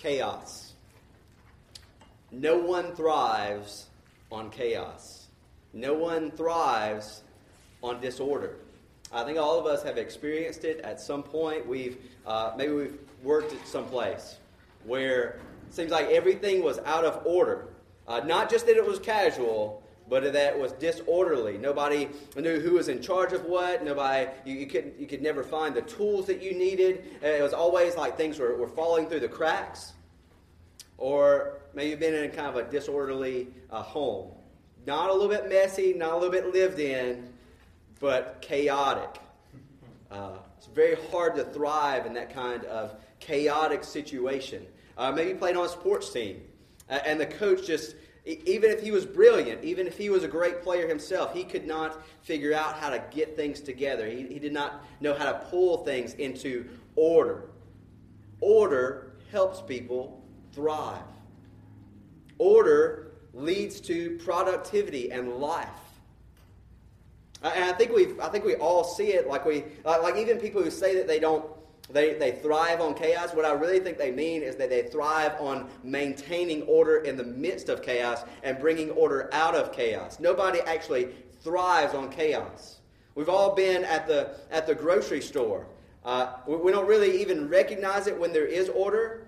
chaos. No one thrives on chaos. No one thrives on disorder. I think all of us have experienced it at some point. We've uh, maybe we've worked at some place where it seems like everything was out of order. Uh, not just that it was casual, but that was disorderly. Nobody knew who was in charge of what. Nobody, you, you, could, you could never find the tools that you needed. It was always like things were, were falling through the cracks. Or maybe you've been in kind of a disorderly uh, home. Not a little bit messy, not a little bit lived in, but chaotic. Uh, it's very hard to thrive in that kind of chaotic situation. Uh, maybe you played on a sports team, and the coach just, even if he was brilliant, even if he was a great player himself, he could not figure out how to get things together. He, he did not know how to pull things into order. Order helps people thrive. Order leads to productivity and life. And I think we I think we all see it like we like even people who say that they don't they, they thrive on chaos. What I really think they mean is that they thrive on maintaining order in the midst of chaos and bringing order out of chaos. Nobody actually thrives on chaos. We've all been at the at the grocery store. Uh, we, we, don't really even recognize it when there is order,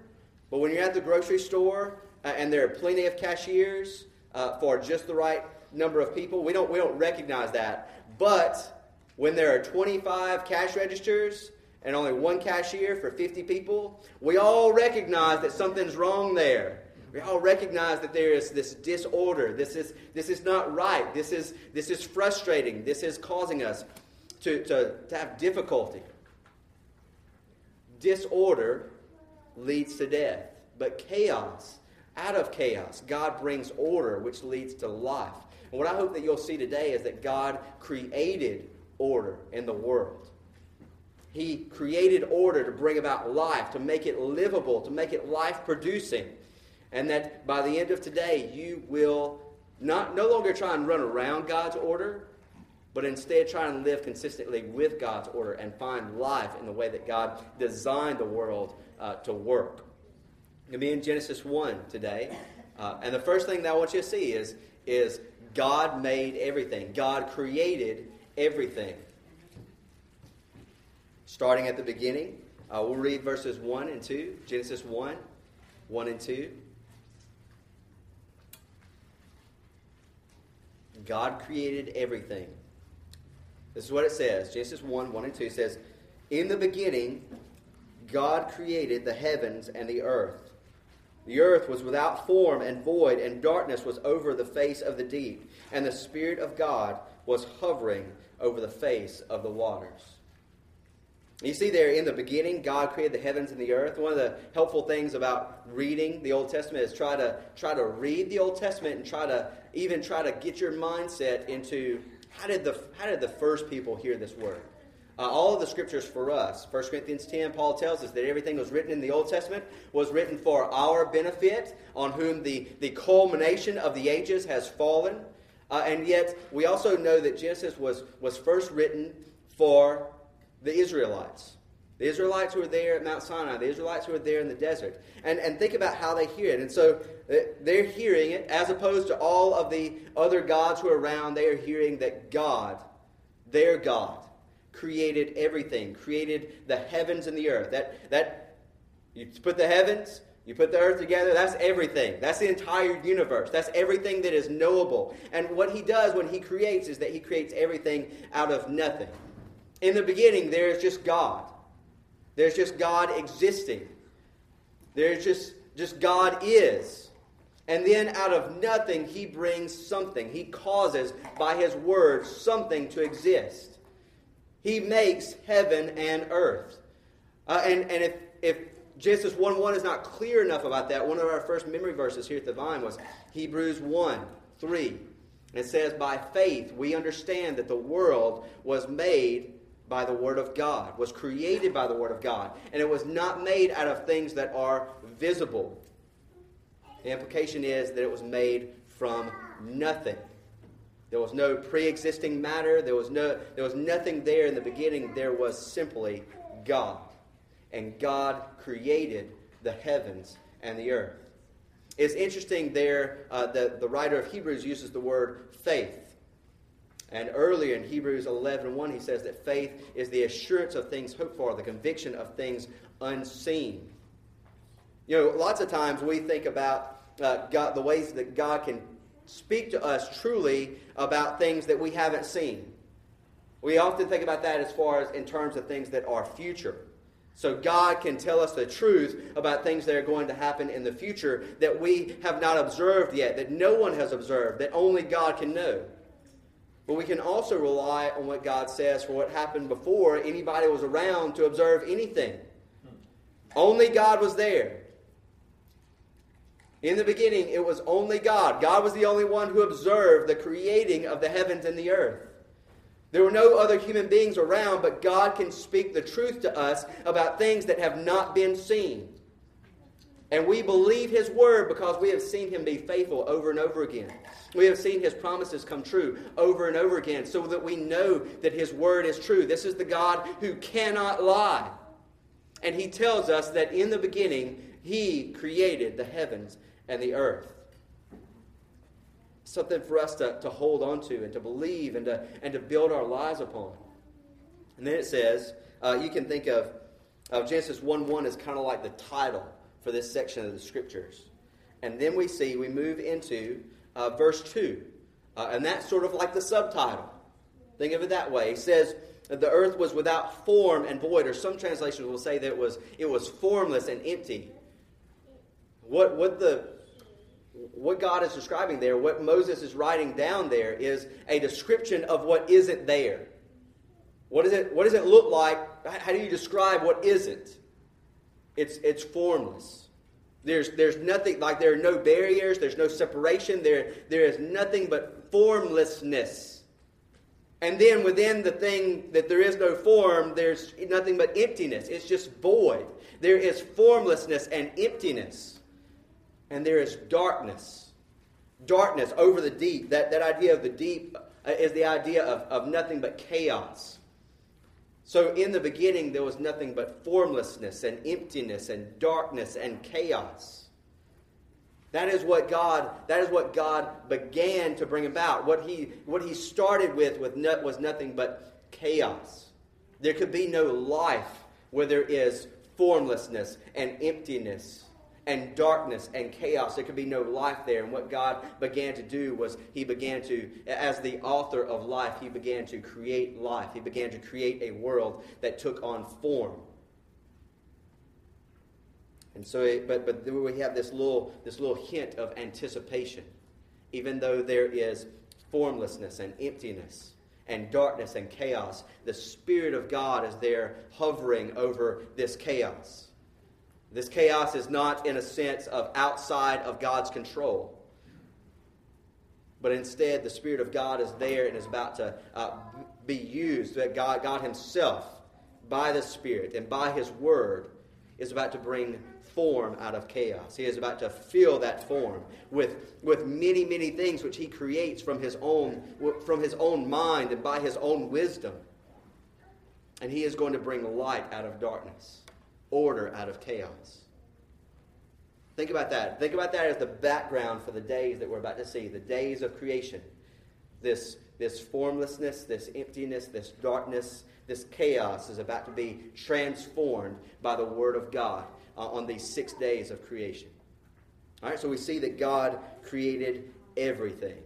but when you're at the grocery store uh, and there are plenty of cashiers uh, for just the right number of people, we don't we don't recognize that. But when there are 25 cash registers and only one cashier for 50 people, we all recognize that something's wrong there. We all recognize that there is this disorder. This is, this is not right. This is, this is frustrating. This is causing us to, to, to have difficulty. Disorder leads to death, but chaos, out of chaos, God brings order, which leads to life. And what I hope that you'll see today is that God created order in the world. He created order to bring about life, to make it livable, to make it life producing. And that by the end of today, you will not, no longer try and run around God's order, but instead try and live consistently with God's order and find life in the way that God designed the world uh, to work. Going be in Genesis 1 today. Uh, and the first thing that I want you to see is, is God made everything, God created everything. Starting at the beginning, uh, we'll read verses 1 and 2, Genesis 1, 1 and 2. God created everything. This is what it says. Genesis 1, 1 and 2 says, In the beginning, God created the heavens and the earth. The earth was without form and void, and darkness was over the face of the deep, and the Spirit of God was hovering over the face of the waters. You see there in the beginning, God created the heavens and the earth. One of the helpful things about reading the Old Testament is try to try to read the Old Testament and try to even try to get your mindset into how did the how did the first people hear this word? Uh, all of the scriptures for us. 1 Corinthians 10, Paul tells us that everything that was written in the Old Testament was written for our benefit, on whom the, the culmination of the ages has fallen. Uh, and yet, we also know that Genesis was, was first written for the Israelites. The Israelites who are there at Mount Sinai, the Israelites who are there in the desert. And, and think about how they hear it. And so uh, they're hearing it as opposed to all of the other gods who are around. They are hearing that God, their God, created everything, created the heavens and the earth. That, that you put the heavens, you put the earth together, that's everything. That's the entire universe. That's everything that is knowable. And what he does when he creates is that he creates everything out of nothing. In the beginning, there is just God. There's just God existing. There's just, just God is. And then out of nothing, he brings something. He causes, by his word, something to exist. He makes heaven and earth. Uh, and and if, if Genesis 1 1 is not clear enough about that, one of our first memory verses here at the Vine was Hebrews 1 3. It says, By faith we understand that the world was made by the Word of God, was created by the Word of God, and it was not made out of things that are visible. The implication is that it was made from nothing. There was no pre existing matter. There was, no, there was nothing there in the beginning. There was simply God. And God created the heavens and the earth. It's interesting there, uh, the, the writer of Hebrews uses the word faith. And earlier in Hebrews 11 1, he says that faith is the assurance of things hoped for, the conviction of things unseen. You know, lots of times we think about uh, God, the ways that God can speak to us truly about things that we haven't seen. We often think about that as far as in terms of things that are future. So God can tell us the truth about things that are going to happen in the future that we have not observed yet, that no one has observed, that only God can know. But we can also rely on what God says for what happened before anybody was around to observe anything. Only God was there. In the beginning, it was only God. God was the only one who observed the creating of the heavens and the earth. There were no other human beings around, but God can speak the truth to us about things that have not been seen. And we believe His word because we have seen Him be faithful over and over again. We have seen His promises come true over and over again so that we know that His word is true. This is the God who cannot lie. And He tells us that in the beginning, He created the heavens and the earth something for us to, to hold on to and to believe and to, and to build our lives upon. And then it says, uh, you can think of, of Genesis 1 1 as kind of like the title for this section of the scriptures. And then we see, we move into uh, verse 2. Uh, and that's sort of like the subtitle. Think of it that way. It says, the earth was without form and void, or some translations will say that it was, it was formless and empty. What, what the what God is describing there, what Moses is writing down there, is a description of what isn't there. What, is it, what does it look like? How do you describe what isn't? It's, it's formless. There's, there's nothing, like there are no barriers, there's no separation, there, there is nothing but formlessness. And then within the thing that there is no form, there's nothing but emptiness. It's just void. There is formlessness and emptiness and there is darkness. Darkness over the deep. That, that idea of the deep uh, is the idea of, of nothing but chaos. So in the beginning, there was nothing but formlessness and emptiness and darkness and chaos. That is what God, that is what God began to bring about. What he, what he started with was nothing but chaos. There could be no life where there is formlessness and emptiness and darkness and chaos. There could be no life there. And what God began to do was He began to, as the author of life, He began to create life. He began to create a world that took on form. And so, it, but but we have this little this little hint of anticipation, even though there is formlessness and emptiness and darkness and chaos. The Spirit of God is there hovering over this chaos. This chaos is not in a sense of outside of God's control, but instead the Spirit of God is there and is about to uh, be used. That God, God Himself, by the Spirit and by His Word, is about to bring form out of chaos. He is about to fill that form with, with many, many things which He creates from His own from His own mind and by His own wisdom. And He is going to bring light out of darkness order out of chaos. Think about that. Think about that as the background for the days that we're about to see, the days of creation. This, this formlessness, this emptiness, this darkness, this chaos is about to be transformed by the Word of God uh, on these six days of creation. All right, so we see that God created everything.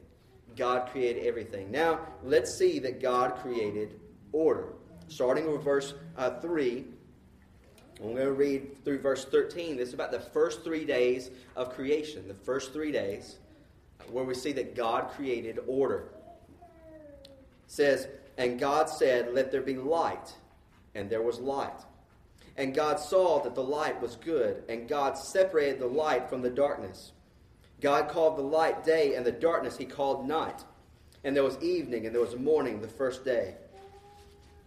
God created everything. Now, let's see that God created order. Starting with verse uh, 3 I'm going to read through verse 13. This is about the first three days of creation, the first three days where we see that God created order. It says, And God said, Let there be light. And there was light. And God saw that the light was good, and God separated the light from the darkness. God called the light day, and the darkness he called night. And there was evening, and there was morning the first day.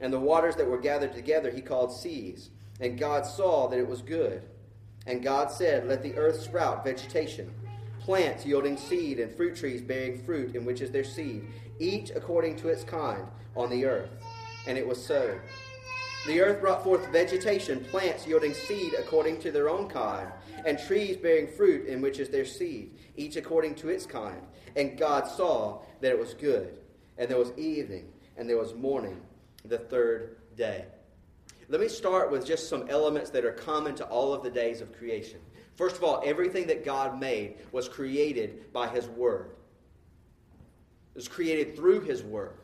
and the waters that were gathered together he called seas. And God saw that it was good. And God said, Let the earth sprout vegetation, plants yielding seed, and fruit trees bearing fruit, in which is their seed, each according to its kind, on the earth. And it was so. The earth brought forth vegetation, plants yielding seed according to their own kind, and trees bearing fruit in which is their seed, each according to its kind. And God saw that it was good. And there was evening, and there was morning, the third day. Let me start with just some elements that are common to all of the days of creation. First of all, everything that God made was created by His Word. It was created through His Word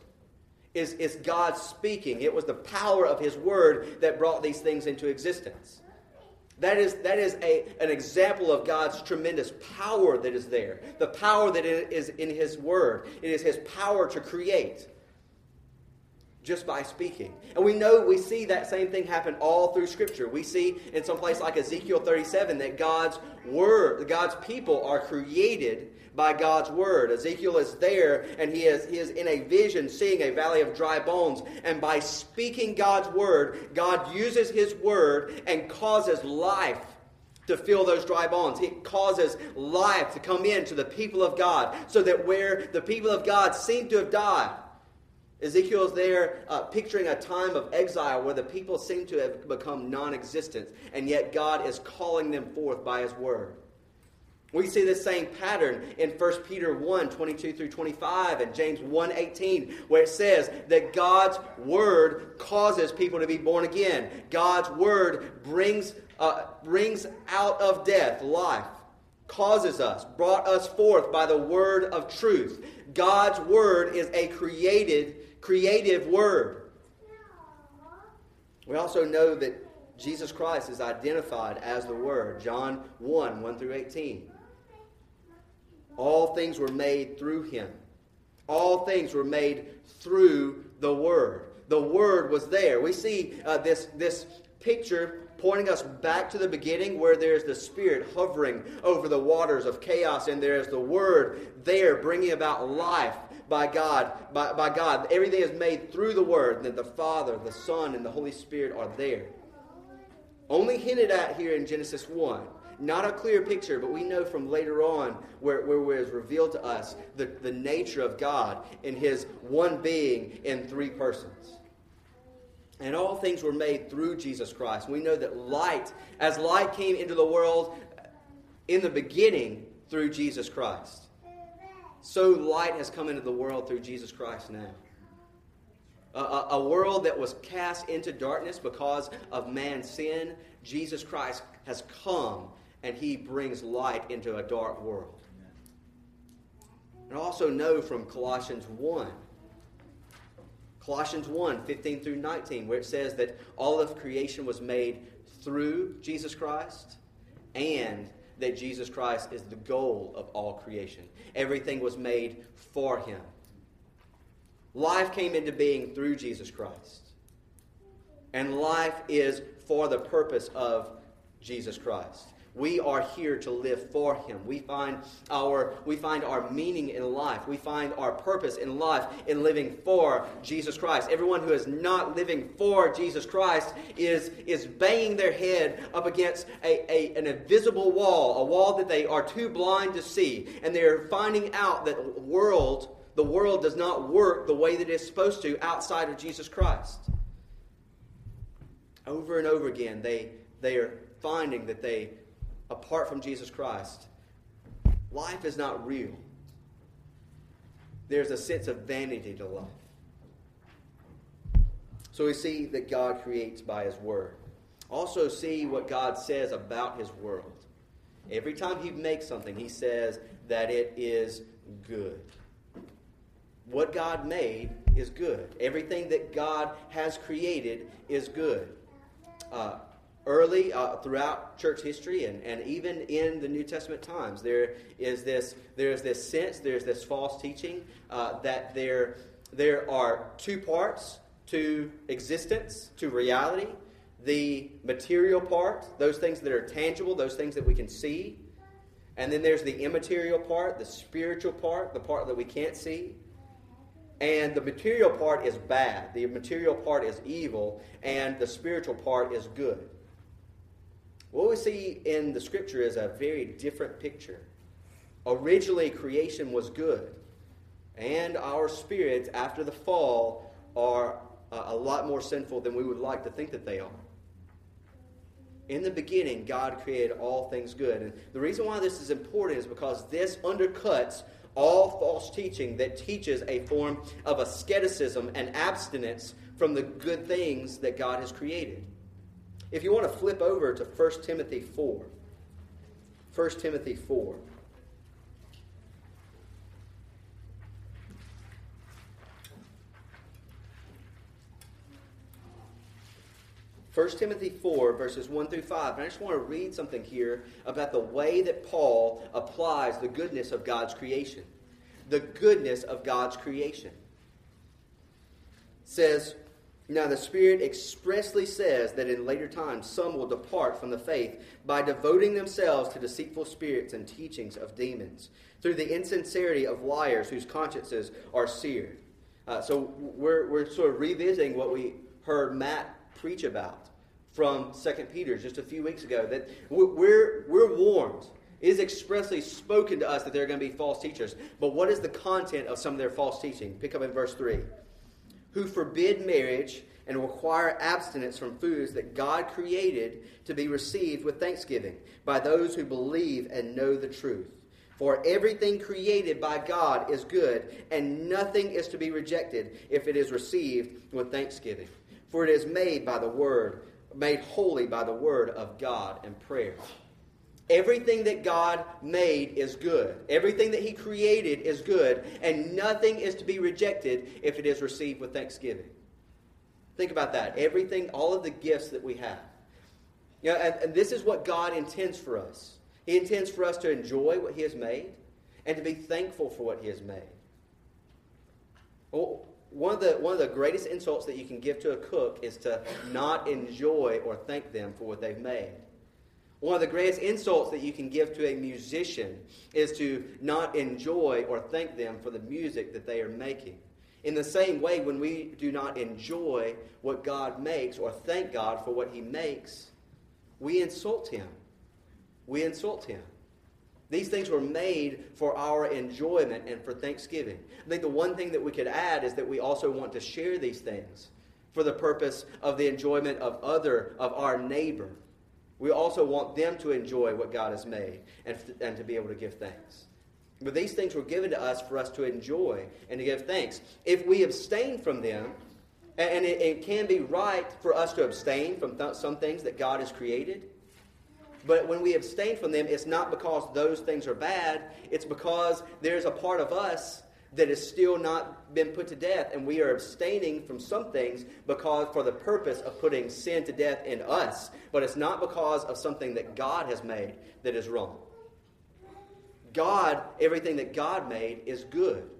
is, is God speaking. It was the power of His Word that brought these things into existence. That is, that is a, an example of God's tremendous power that is there. The power that is in His Word. It is His power to create just by speaking. And we know we see that same thing happen all through Scripture. We see in some place like Ezekiel 37 that God's Word, God's people are created by God's word. Ezekiel is there and he is, he is in a vision seeing a valley of dry bones. And by speaking God's word, God uses his word and causes life to fill those dry bones. It causes life to come into the people of God so that where the people of God seem to have died, Ezekiel is there uh, picturing a time of exile where the people seem to have become non existent, and yet God is calling them forth by his word. We see the same pattern in 1 Peter 1 22 through 25 and James 1 18, where it says that God's word causes people to be born again. God's word brings, uh, brings out of death life, causes us, brought us forth by the word of truth. God's word is a created, creative word. We also know that Jesus Christ is identified as the Word. John 1 1 through 18. All things were made through him. All things were made through the Word. The Word was there. We see uh, this, this picture pointing us back to the beginning where there's the Spirit hovering over the waters of chaos, and there's the Word there bringing about life by God. By, by God. Everything is made through the Word. That the Father, the Son, and the Holy Spirit are there. Only hinted at here in Genesis 1. Not a clear picture, but we know from later on where, where it was revealed to us the, the nature of God in His one being in three persons. And all things were made through Jesus Christ. We know that light, as light came into the world in the beginning through Jesus Christ, so light has come into the world through Jesus Christ now. A, a, world that was cast into darkness because of man's sin, Jesus Christ has come and he brings light into a dark world. And also know from Colossians 1, Colossians 1 15 through 19, where it says that all of creation was made through Jesus Christ and that Jesus Christ is the goal of all creation. Everything was made for him. Life came into being through Jesus Christ. And life is for the purpose of Jesus Christ. We are here to live for him. We find our we find our meaning in life. We find our purpose in life in living for Jesus Christ. Everyone who is not living for Jesus Christ is is banging their head up against a, a an invisible wall, a wall that they are too blind to see, and they're finding out that world the world does not work the way that it's supposed to outside of Jesus Christ. Over and over again, they, they are finding that they apart from Jesus Christ, life is not real. There's a sense of vanity to life. So we see that God creates by His Word. Also, see what God says about His world. Every time He makes something, He says that it is good. What God made is good. Everything that God has created is good. Uh, early uh, throughout church history and, and even in the New Testament times, there is this, there's this sense, there's this false teaching uh, that there, there are two parts to existence, to reality. the material part, those things that are tangible, those things that we can see. And then there's the immaterial part, the spiritual part, the part that we can't see. And the material part is bad, the material part is evil, and the spiritual part is good. What we see in the scripture is a very different picture. Originally, creation was good, and our spirits, after the fall, are uh, a lot more sinful than we would like to think that they are. In the beginning, God created all things good. And the reason why this is important is because this undercuts all false teaching that teaches a form of asceticism and abstinence from the good things that God has created. If you want to flip over to 1 Timothy 4, 1 Timothy 4. 1 Timothy 4, verses 1 through 5. And I just want to read something here about the way that Paul applies the goodness of God's creation. The goodness of God's creation. It says, Now the Spirit expressly says that in later times some will depart from the faith by devoting themselves to deceitful spirits and teachings of demons, through the insincerity of liars whose consciences are seared. Uh, so we're, we're sort of revisiting what we heard Matt preach about from 2 Peter just a few weeks ago that we're, we're warned. It is expressly spoken to us that there are going to be false teachers. But what is the content of some of their false teaching? Pick up in verse 3. Who forbid marriage and require abstinence from foods that God created to be received with thanksgiving by those who believe and know the truth. For everything created by God is good, and nothing is to be rejected if it is received with thanksgiving for it is made by the word, made holy by the word of God and prayer. Everything that God made is good. Everything that He created is good, and nothing is to be rejected if it is received with thanksgiving. Think about that. Everything, all of the gifts that we have. You know, and, and this is what God intends for us. He intends for us to enjoy what He has made and to be thankful for what He has made. Well, one of the one of the greatest insults that you can give to a cook is to not enjoy or thank them for what they've made. One of the greatest insults that you can give to a musician is to not enjoy or thank them for the music that they are making. In the same way, when we do not enjoy what God makes or thank God for what He makes, we insult Him. We insult Him. These things were made for our enjoyment and for thanksgiving. I think the one thing that we could add is that we also want to share these things for the purpose of the enjoyment of other, of our neighbor. We also want them to enjoy what God has made and, and to be able to give thanks. But these things were given to us for us to enjoy and to give thanks. If we abstain from them, and it, it can be right for us to abstain from th- some things that God has created, but when we abstain from them, it's not because those things are bad, it's because there's a part of us that has still not been put to death, and we are abstaining from some things because for the purpose of putting sin to death in us. But it's not because of something that God has made that is wrong. God, everything that God made is good.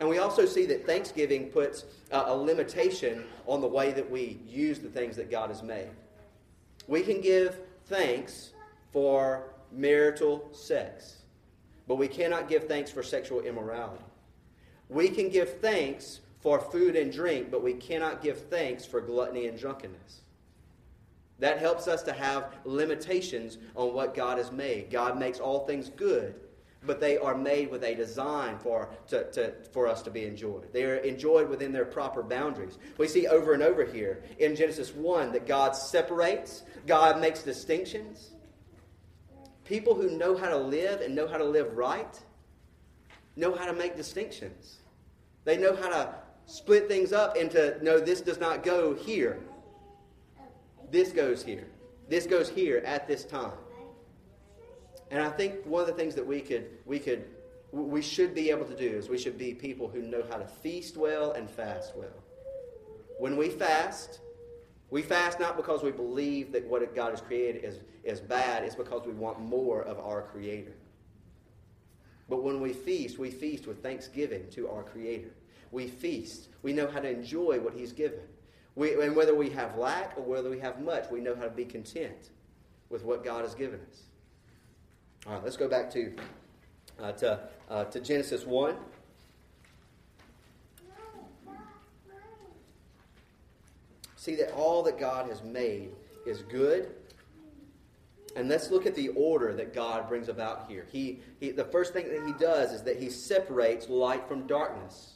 And we also see that Thanksgiving puts a limitation on the way that we use the things that God has made. We can give thanks for marital sex, but we cannot give thanks for sexual immorality. We can give thanks for food and drink, but we cannot give thanks for gluttony and drunkenness. That helps us to have limitations on what God has made. God makes all things good, but they are made with a design for, to, to, for us to be enjoyed. They are enjoyed within their proper boundaries. We see over and over here in Genesis 1 that God separates, God makes distinctions. People who know how to live and know how to live right know how to make distinctions. They know how to split things up into no, this does not go here. This goes here. This goes here at this time. And I think one of the things that we could we could we should be able to do is we should be people who know how to feast well and fast well. When we fast, we fast not because we believe that what God has created is, is bad, it's because we want more of our Creator. But when we feast, we feast with thanksgiving to our Creator. We feast. We know how to enjoy what He's given. We, and whether we have lack or whether we have much, we know how to be content with what God has given us. All right, let's go back to, uh, to, uh, to Genesis 1. See that all that God has made is good. And let's look at the order that God brings about here. He, he, the first thing that he does is that he separates light from darkness.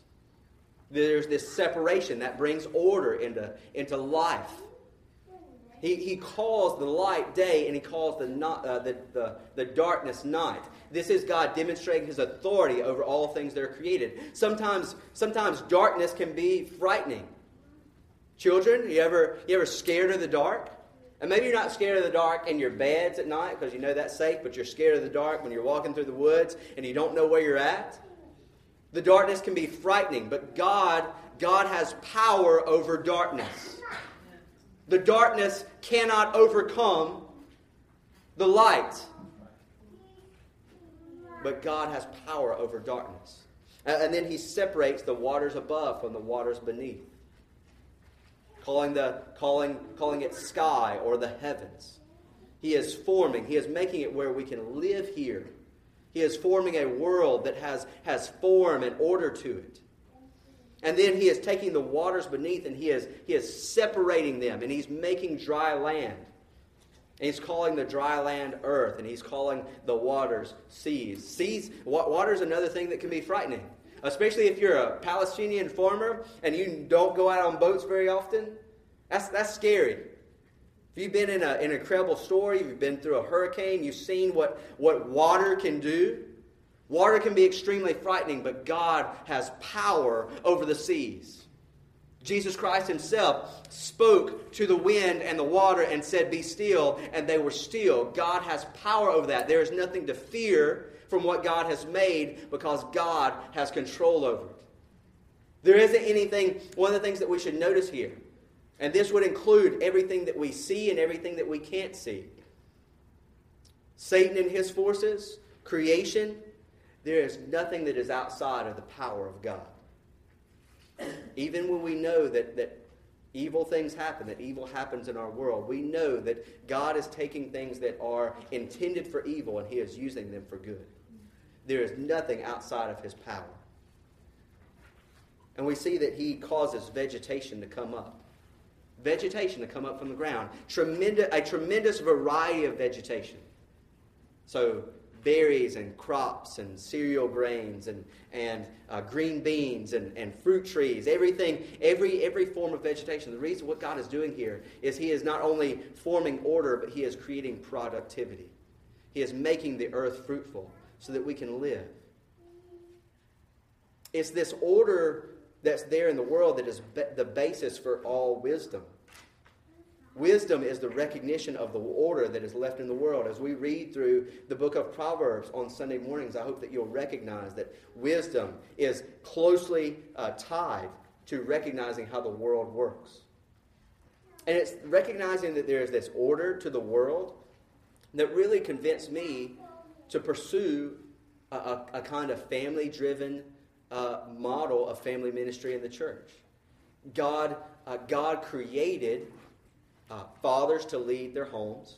There's this separation that brings order into, into life. He, he calls the light day and he calls the, not, uh, the, the, the darkness night. This is God demonstrating his authority over all things that are created. Sometimes, sometimes darkness can be frightening. Children, you ever, you ever scared of the dark? And maybe you're not scared of the dark in your beds at night because you know that's safe, but you're scared of the dark when you're walking through the woods and you don't know where you're at. The darkness can be frightening, but God, God has power over darkness. The darkness cannot overcome the light. But God has power over darkness. And then he separates the waters above from the waters beneath calling, the, calling, calling it sky or the heavens. He is forming, He is making it where we can live here. He is forming a world that has, has form and order to it. And then he is taking the waters beneath and he is, he is separating them and he's making dry land. And he's calling the dry land earth and he's calling the waters seas. Seas, water is another thing that can be frightening especially if you're a Palestinian farmer and you don't go out on boats very often. That's, that's scary. If you've been in a, in an incredible story, you've been through a hurricane, you've seen what, what water can do. Water can be extremely frightening, but God has power over the seas. Jesus Christ himself spoke to the wind and the water and said, Be still, and they were still. God has power over that. There is nothing to fear from what God has made because God has control over it. There isn't anything, one of the things that we should notice here, and this would include everything that we see and everything that we can't see. Satan and his forces, creation, there is nothing that is outside of the power of God. Even when we know that, that evil things happen, that evil happens in our world, we know that God is taking things that are intended for evil and He is using them for good. There is nothing outside of his power. And we see that he causes vegetation to come up. Vegetation to come up from the ground. Tremendous, a tremendous variety of vegetation. So, berries and crops and cereal grains and, and uh, green beans and, and fruit trees, everything, every, every form of vegetation. The reason what God is doing here is He is not only forming order, but He is creating productivity. He is making the earth fruitful so that we can live. It's this order that's there in the world that is the basis for all wisdom. Wisdom is the recognition of the order that is left in the world. As we read through the book of Proverbs on Sunday mornings, I hope that you'll recognize that wisdom is closely uh, tied to recognizing how the world works. And it's recognizing that there is this order to the world that really convinced me to pursue a, a, a kind of family driven uh, model of family ministry in the church. God, uh, God created uh, fathers to lead their homes.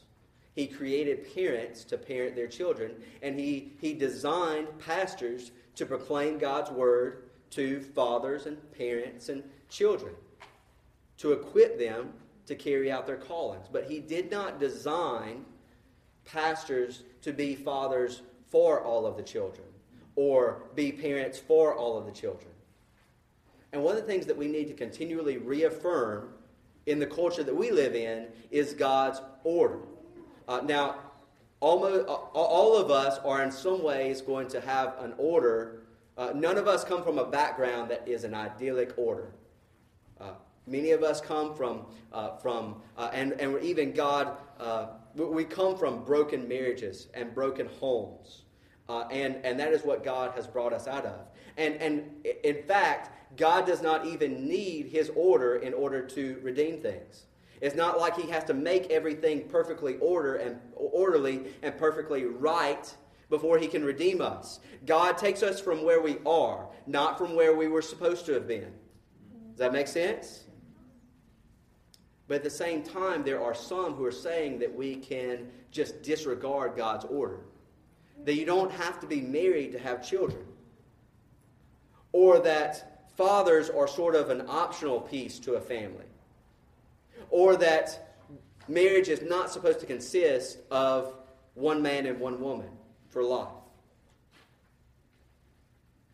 He created parents to parent their children, and he, he designed pastors to proclaim God's word to fathers and parents and children, to equip them to carry out their callings. But he did not design pastors to be fathers for all of the children or be parents for all of the children. And one of the things that we need to continually reaffirm in the culture that we live in is God's order. Uh, now, almost, uh, all of us are in some ways going to have an order. Uh, none of us come from a background that is an idyllic order. Uh, many of us come from, uh, from uh, and, and even God we come from broken marriages and broken homes. Uh, and, and that is what God has brought us out of. And, and in fact, God does not even need his order in order to redeem things. It's not like he has to make everything perfectly order and orderly and perfectly right before he can redeem us. God takes us from where we are, not from where we were supposed to have been. Does that make sense? But at the same time, there are some who are saying that we can just disregard God's order. That you don't have to be married to have children. Or that fathers are sort of an optional piece to a family. Or that marriage is not supposed to consist of one man and one woman for life.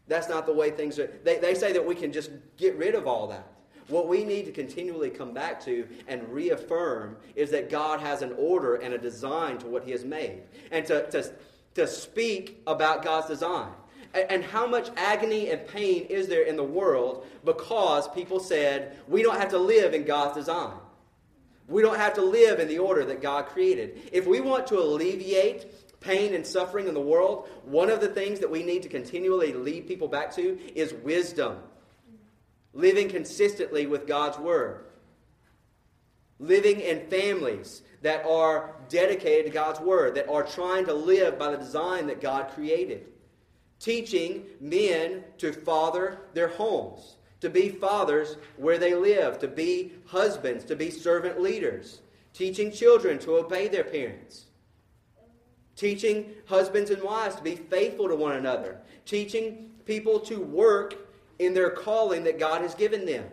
That's not the way things are. They, they say that we can just get rid of all that. What we need to continually come back to and reaffirm is that God has an order and a design to what He has made. And to, to, to speak about God's design. And, how much agony and pain is there in the world because people said, we don't have to live in God's design. We don't have to live in the order that God created. If we want to alleviate pain and suffering in the world, one of the things that we need to continually lead people back to is wisdom living consistently with God's Word, living in families that are dedicated to God's Word, that are trying to live by the design that God created, teaching men to father their homes, to be fathers where they live, to be husbands, to be servant leaders, teaching children to obey their parents. Teaching husbands and wives to be faithful to one another. Teaching people to work in their calling that God has given them.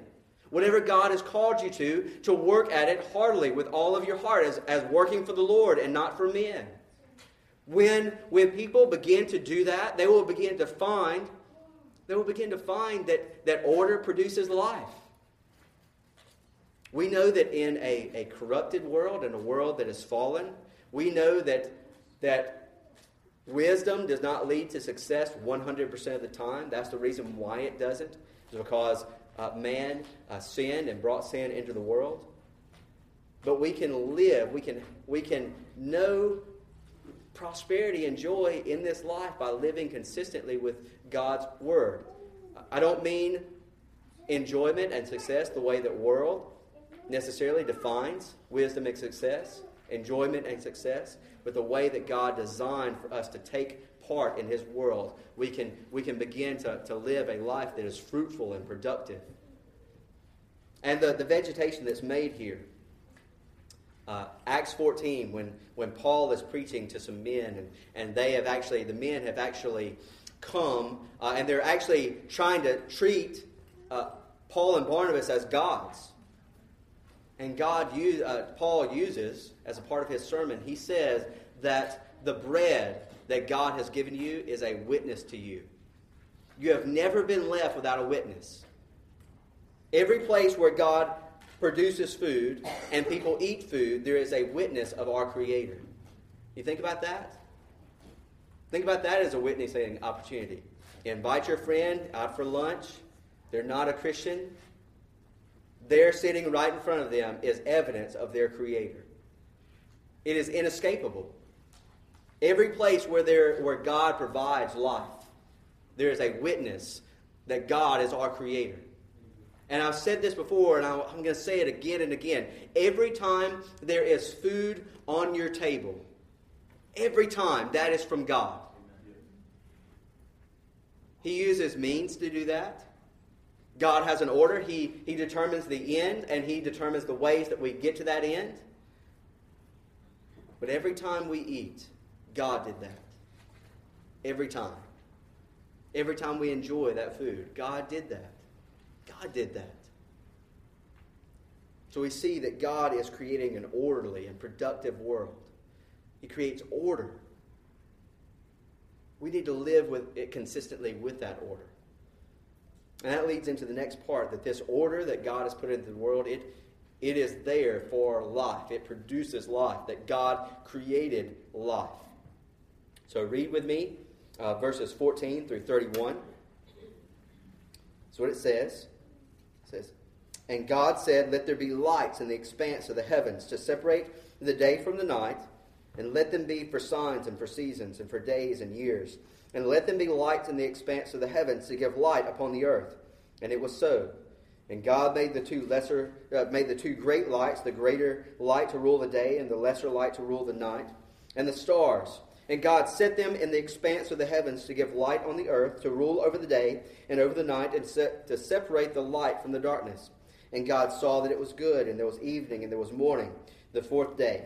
Whatever God has called you to, to work at it heartily with all of your heart as, as working for the Lord and not for men. When, when people begin to do that, they will begin to find, they will begin to find that, that order produces life. We know that in a, a corrupted world, in a world that has fallen, we know that, that Wisdom does not lead to success 100% of the time. That's the reason why it doesn't. It's because uh, man uh, sinned and brought sin into the world. But we can live, we can, we can know prosperity and joy in this life by living consistently with God's Word. I don't mean enjoyment and success the way that world necessarily defines wisdom and success, enjoyment and success but the way that God designed for us to take part in His world, we can, we can begin to, to live a life that is fruitful and productive. And the, the vegetation that's made here, uh, Acts 14, when, when Paul is preaching to some men, and, and they have actually, the men have actually come, uh, and they're actually trying to treat uh, Paul and Barnabas as gods. And God, use, uh, Paul uses, as a part of his sermon, he says that the bread that God has given you is a witness to you. You have never been left without a witness. Every place where God produces food and people eat food, there is a witness of our Creator. You think about that? Think about that as a witnessing opportunity. invite your friend out for lunch. They're not a Christian. There, sitting right in front of them, is evidence of their Creator. It is inescapable. Every place where, there, where God provides life, there is a witness that God is our Creator. And I've said this before, and I'm going to say it again and again. Every time there is food on your table, every time, that is from God. He uses means to do that. God has an order. He, he determines the end, and He determines the ways that we get to that end. But every time we eat, God did that. Every time. Every time we enjoy that food, God did that. God did that. So we see that God is creating an orderly and productive world. He creates order. We need to live with it consistently with that order. And that leads into the next part that this order that God has put into the world, it, it is there for life. It produces life, that God created life. So read with me uh, verses 14 through 31. That's what it says. It says, And God said, Let there be lights in the expanse of the heavens to separate the day from the night, and let them be for signs and for seasons and for days and years. And let them be lights in the expanse of the heavens to give light upon the earth. And it was so. And God made the two lesser, uh, made the two great lights, the greater light to rule the day, and the lesser light to rule the night, and the stars and God set them in the expanse of the heavens to give light on the earth, to rule over the day and over the night, and to separate the light from the darkness. And God saw that it was good, and there was evening, and there was morning, the fourth day.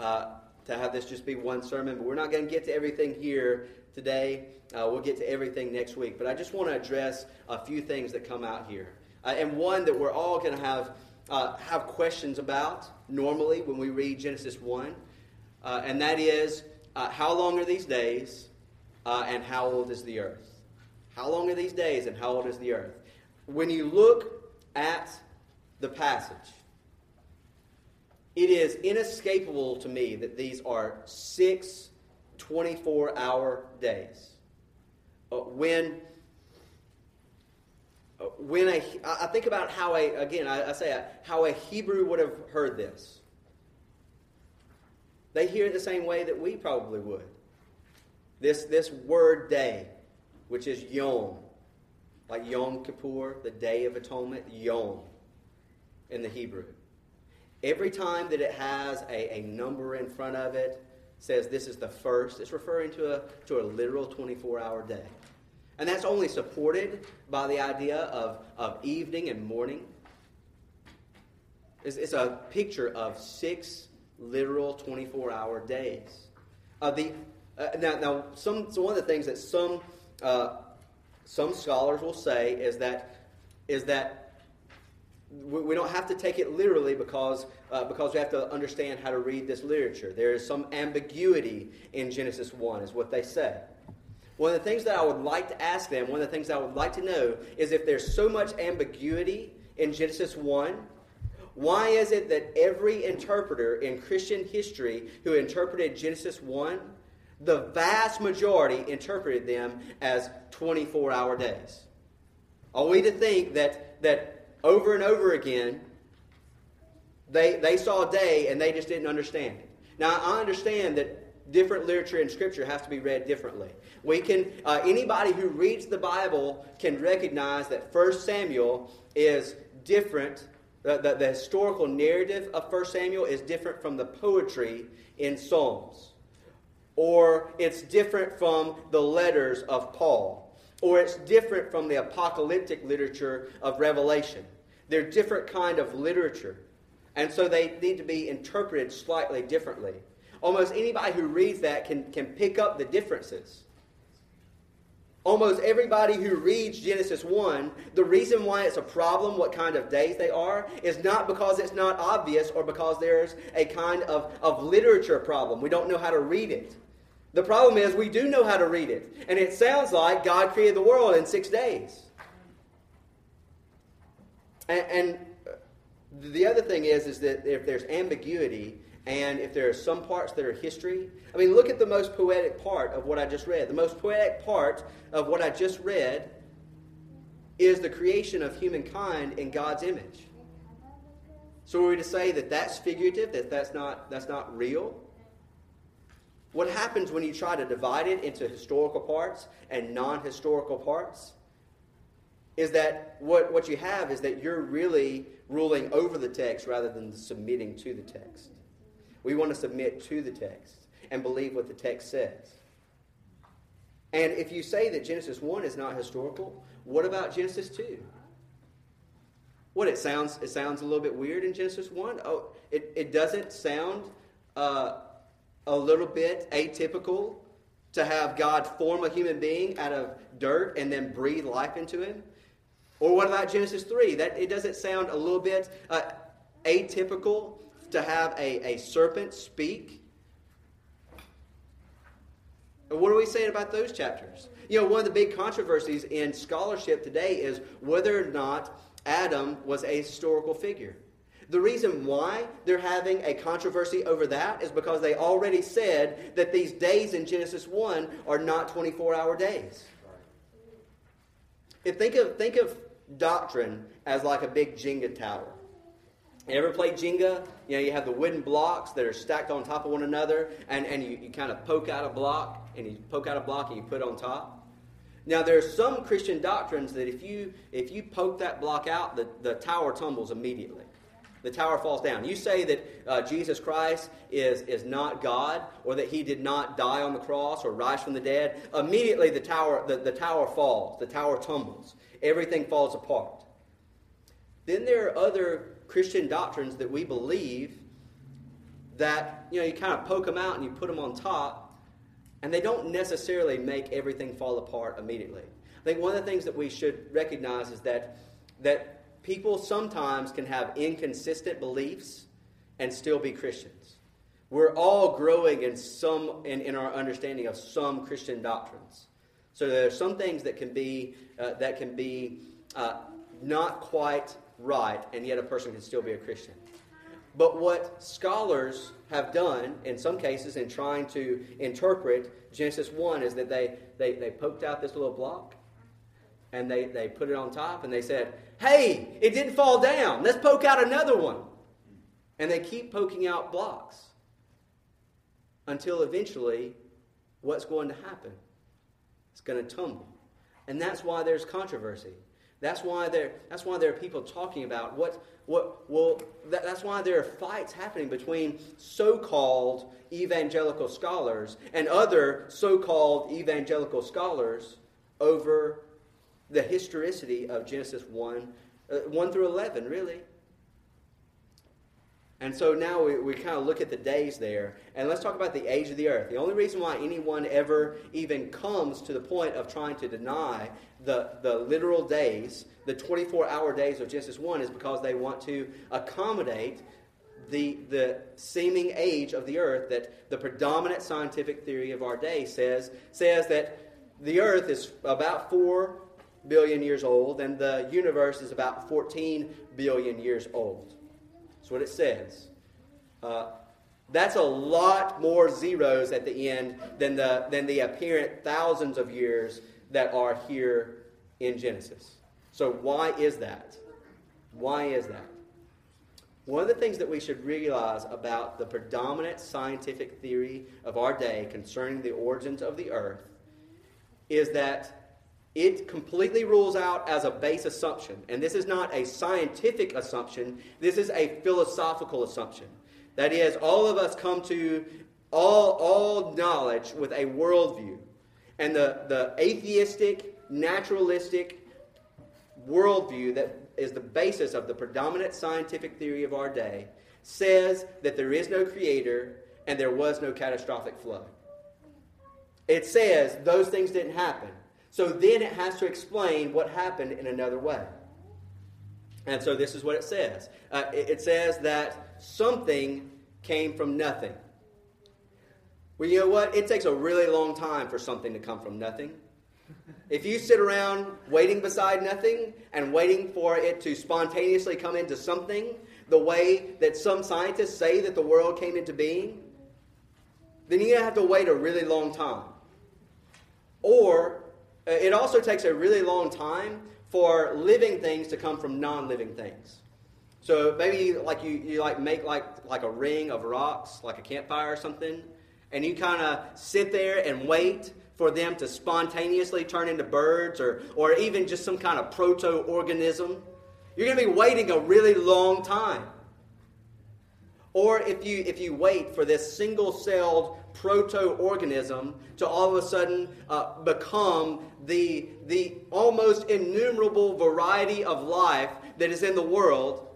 uh, to have this just be one sermon, but we're not going to get to everything here today. Uh, we'll get to everything next week. But I just want to address a few things that come out here. Uh, and one that we're all going to have, uh, have questions about normally when we read Genesis 1. Uh, and that is uh, how long are these days and how old is the earth? How long are these days and how old is the earth? When you look at the passage, it is inescapable to me that these are six 24 hour days. Uh, when uh, when a, I think about how a, again, I, I say a, how a Hebrew would have heard this. They hear it the same way that we probably would. This, this word day, which is Yom, like Yom Kippur, the Day of Atonement, Yom in the Hebrew. Every time that it has a, a number in front of it, says this is the first, it's referring to a, to a literal 24 hour day. And that's only supported by the idea of, of evening and morning. It's, it's a picture of six literal 24 hour days. Uh, the, uh, now, now some, so one of the things that some, uh, some scholars will say is that, is that we don't have to take it literally because, uh, because we have to understand how to read this literature. There is some ambiguity in Genesis 1, is what they say. One of the things that I would like to ask them, one of the things I would like to know, is if there's so much ambiguity in Genesis 1, why is it that every interpreter in Christian history who interpreted Genesis 1, the vast majority interpreted them as 24 hour days? Are we to think that, that over and over again, they, they saw a day and they just didn't understand it. Now, I understand that different literature in Scripture has to be read differently. We can, uh, anybody who reads the Bible can recognize that 1 Samuel is different. The, the, the historical narrative of 1 Samuel is different from the poetry in Psalms. Or it's different from the letters of Paul or it's different from the apocalyptic literature of Revelation. They're different kind of literature. And so they need to be interpreted slightly differently. Almost anybody who reads that can, can pick up the differences. Almost everybody who reads Genesis 1, the reason why it's a problem, what kind of days they are, is not because it's not obvious or because there's a kind of, of literature problem. We don't know how to read it. The problem is we do know how to read it. And it sounds like God created the world in six days. And, and uh, the other thing is, is that if there's ambiguity and if there are some parts that are history, I mean, look at the most poetic part of what I just read. The most poetic part of what I just read is the creation of humankind in God's image. So are we to say that that's figurative, that that's not, that's not real? What happens when you try to divide it into historical parts and non historical parts? Is that what, what you have is that you're really ruling over the text rather than submitting to the text. We want to submit to the text and believe what the text says. And if you say that Genesis 1 is not historical, what about Genesis 2? What it sounds it sounds a little bit weird in Genesis 1. Oh, it, it doesn't sound uh, a little bit atypical to have God form a human being out of dirt and then breathe life into him. Or what about Genesis 3? That it doesn't sound a little bit uh, atypical to have a, a serpent speak. What are we saying about those chapters? You know, one of the big controversies in scholarship today is whether or not Adam was a historical figure. The reason why they're having a controversy over that is because they already said that these days in Genesis 1 are not 24 hour days. If think of think of doctrine as like a big Jenga tower. You ever played Jenga? You know, you have the wooden blocks that are stacked on top of one another, and, and you, you kind of poke out a block, and you poke out a block and you put it on top. Now, there are some Christian doctrines that if you, if you poke that block out, the, the tower tumbles immediately. The tower falls down. You say that uh, Jesus Christ is, is not God, or that he did not die on the cross or rise from the dead, immediately the tower, the, the tower falls, the tower tumbles everything falls apart. Then there are other Christian doctrines that we believe that, you know, you kind of poke them out and you put them on top, and they don't necessarily make everything fall apart immediately. I think one of the things that we should recognize is that, that people sometimes can have inconsistent beliefs and still be Christians. We're all growing in some in, in our understanding of some Christian doctrines. So there are some things that can be uh, that can be uh, not quite right, and yet a person can still be a Christian. But what scholars have done in some cases in trying to interpret Genesis 1 is that they, they, they poked out this little block and they, they put it on top and they said, Hey, it didn't fall down. Let's poke out another one. And they keep poking out blocks until eventually what's going to happen? It's going to tumble. And that's why there's controversy. That's why there, that's why there are people talking about what, what well, that, that's why there are fights happening between so called evangelical scholars and other so called evangelical scholars over the historicity of Genesis 1, uh, 1 through 11, really. And so now we, we kind of look at the days there, and let's talk about the age of the earth. The only reason why anyone ever even comes to the point of trying to deny the, the literal days, the 24 hour days of Genesis 1, is because they want to accommodate the, the seeming age of the earth that the predominant scientific theory of our day says, says that the earth is about 4 billion years old, and the universe is about 14 billion years old. That's what it says. Uh, that's a lot more zeros at the end than the, than the apparent thousands of years that are here in Genesis. So, why is that? Why is that? One of the things that we should realize about the predominant scientific theory of our day concerning the origins of the earth is that it completely rules out as a base assumption. And this is not a scientific assumption, this is a philosophical assumption. That is, all of us come to all, all knowledge with a worldview. And the, the atheistic, naturalistic worldview that is the basis of the predominant scientific theory of our day says that there is no creator and there was no catastrophic flood. It says those things didn't happen. So then it has to explain what happened in another way. And so this is what it says uh, it, says that something came from nothing. Well, you know what? It takes a really long time for something to come from nothing. If you sit around waiting beside nothing and waiting for it to spontaneously come into something, the way that some scientists say that the world came into being, then you're going to have to wait a really long time. Or it also takes a really long time for living things to come from non-living things. So maybe like you, you like make like like a ring of rocks, like a campfire or something, and you kind of sit there and wait for them to spontaneously turn into birds or, or even just some kind of proto-organism. You're going to be waiting a really long time. Or if you, if you wait for this single celled proto organism to all of a sudden uh, become the, the almost innumerable variety of life that is in the world,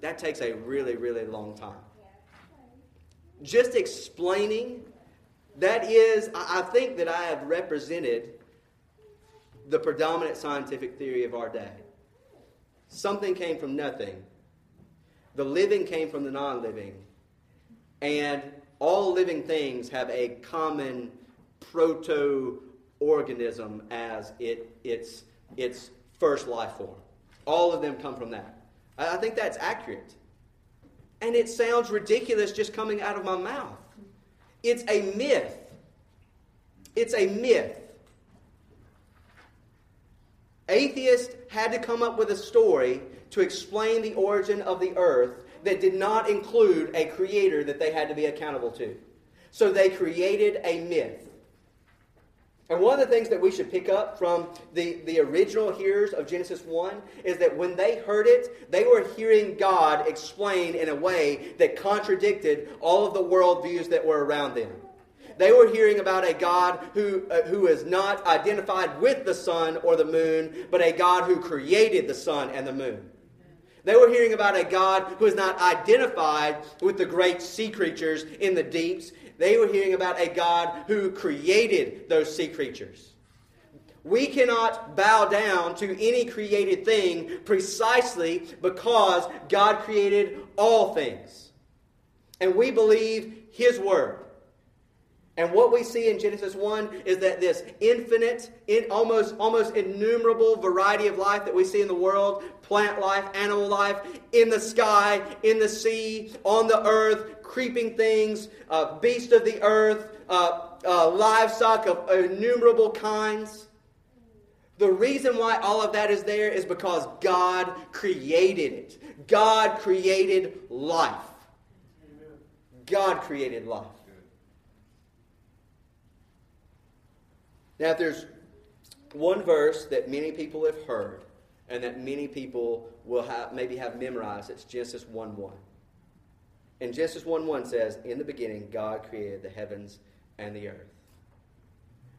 that takes a really, really long time. Just explaining that is, I think that I have represented the predominant scientific theory of our day. Something came from nothing. The living came from the non living. And all living things have a common proto organism as it, its, its first life form. All of them come from that. I think that's accurate. And it sounds ridiculous just coming out of my mouth. It's a myth. It's a myth. Atheists had to come up with a story to explain the origin of the earth that did not include a creator that they had to be accountable to. So they created a myth. And one of the things that we should pick up from the, the original hearers of Genesis 1 is that when they heard it, they were hearing God explain in a way that contradicted all of the worldviews that were around them. They were hearing about a God who, uh, who is not identified with the sun or the moon, but a God who created the sun and the moon. They were hearing about a God who is not identified with the great sea creatures in the deeps. They were hearing about a God who created those sea creatures. We cannot bow down to any created thing precisely because God created all things. And we believe His Word. And what we see in Genesis 1 is that this infinite, in almost, almost innumerable variety of life that we see in the world plant life, animal life, in the sky, in the sea, on the earth, creeping things, uh, beasts of the earth, uh, uh, livestock of innumerable kinds. The reason why all of that is there is because God created it. God created life. God created life. Now, if there's one verse that many people have heard and that many people will have, maybe have memorized, it's Genesis 1 1. And Genesis 1 1 says, In the beginning, God created the heavens and the earth.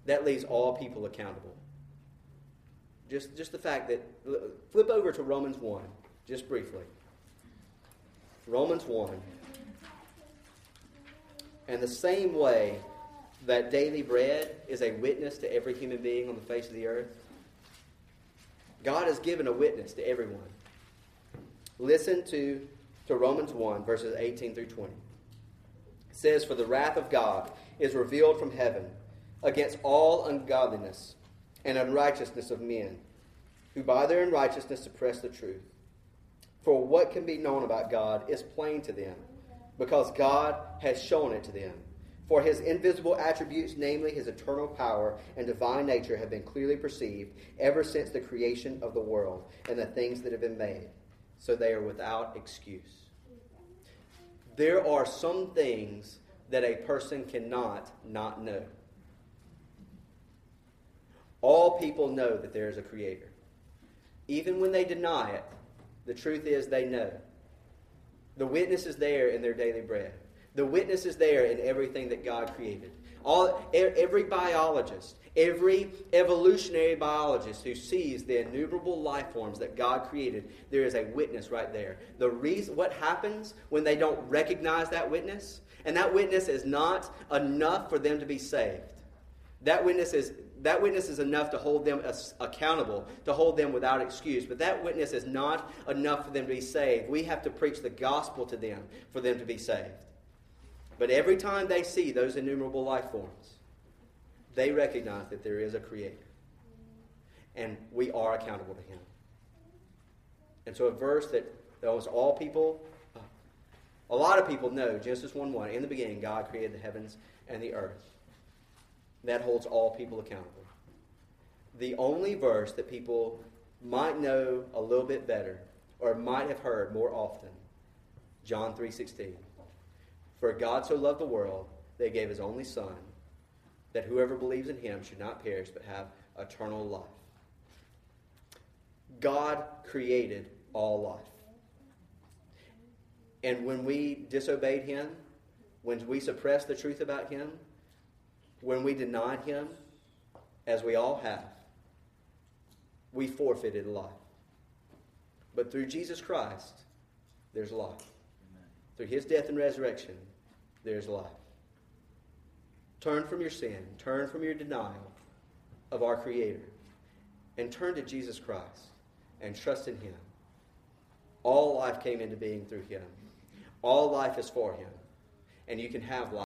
That leaves all people accountable. Just, just the fact that, flip over to Romans 1, just briefly. Romans 1. And the same way that daily bread is a witness to every human being on the face of the earth? God has given a witness to everyone. Listen to, to Romans 1, verses 18 through 20. It says, For the wrath of God is revealed from heaven against all ungodliness and unrighteousness of men, who by their unrighteousness suppress the truth. For what can be known about God is plain to them, because God has shown it to them. For his invisible attributes, namely his eternal power and divine nature, have been clearly perceived ever since the creation of the world and the things that have been made. So they are without excuse. There are some things that a person cannot not know. All people know that there is a creator. Even when they deny it, the truth is they know. The witness is there in their daily bread. The witness is there in everything that God created. All, every biologist, every evolutionary biologist who sees the innumerable life forms that God created, there is a witness right there. The reason, what happens when they don't recognize that witness, and that witness is not enough for them to be saved. That witness is that witness is enough to hold them accountable, to hold them without excuse. But that witness is not enough for them to be saved. We have to preach the gospel to them for them to be saved. But every time they see those innumerable life forms, they recognize that there is a creator. And we are accountable to him. And so a verse that almost all people, a lot of people know, Genesis 1 1, in the beginning, God created the heavens and the earth. That holds all people accountable. The only verse that people might know a little bit better or might have heard more often John 3:16. For God so loved the world that he gave his only son that whoever believes in him should not perish but have eternal life. God created all life. And when we disobeyed him, when we suppressed the truth about him, when we denied him, as we all have, we forfeited life. But through Jesus Christ, there's life. Amen. Through his death and resurrection, there's life. Turn from your sin, turn from your denial of our Creator, and turn to Jesus Christ and trust in him. All life came into being through him. All life is for him. And you can have life.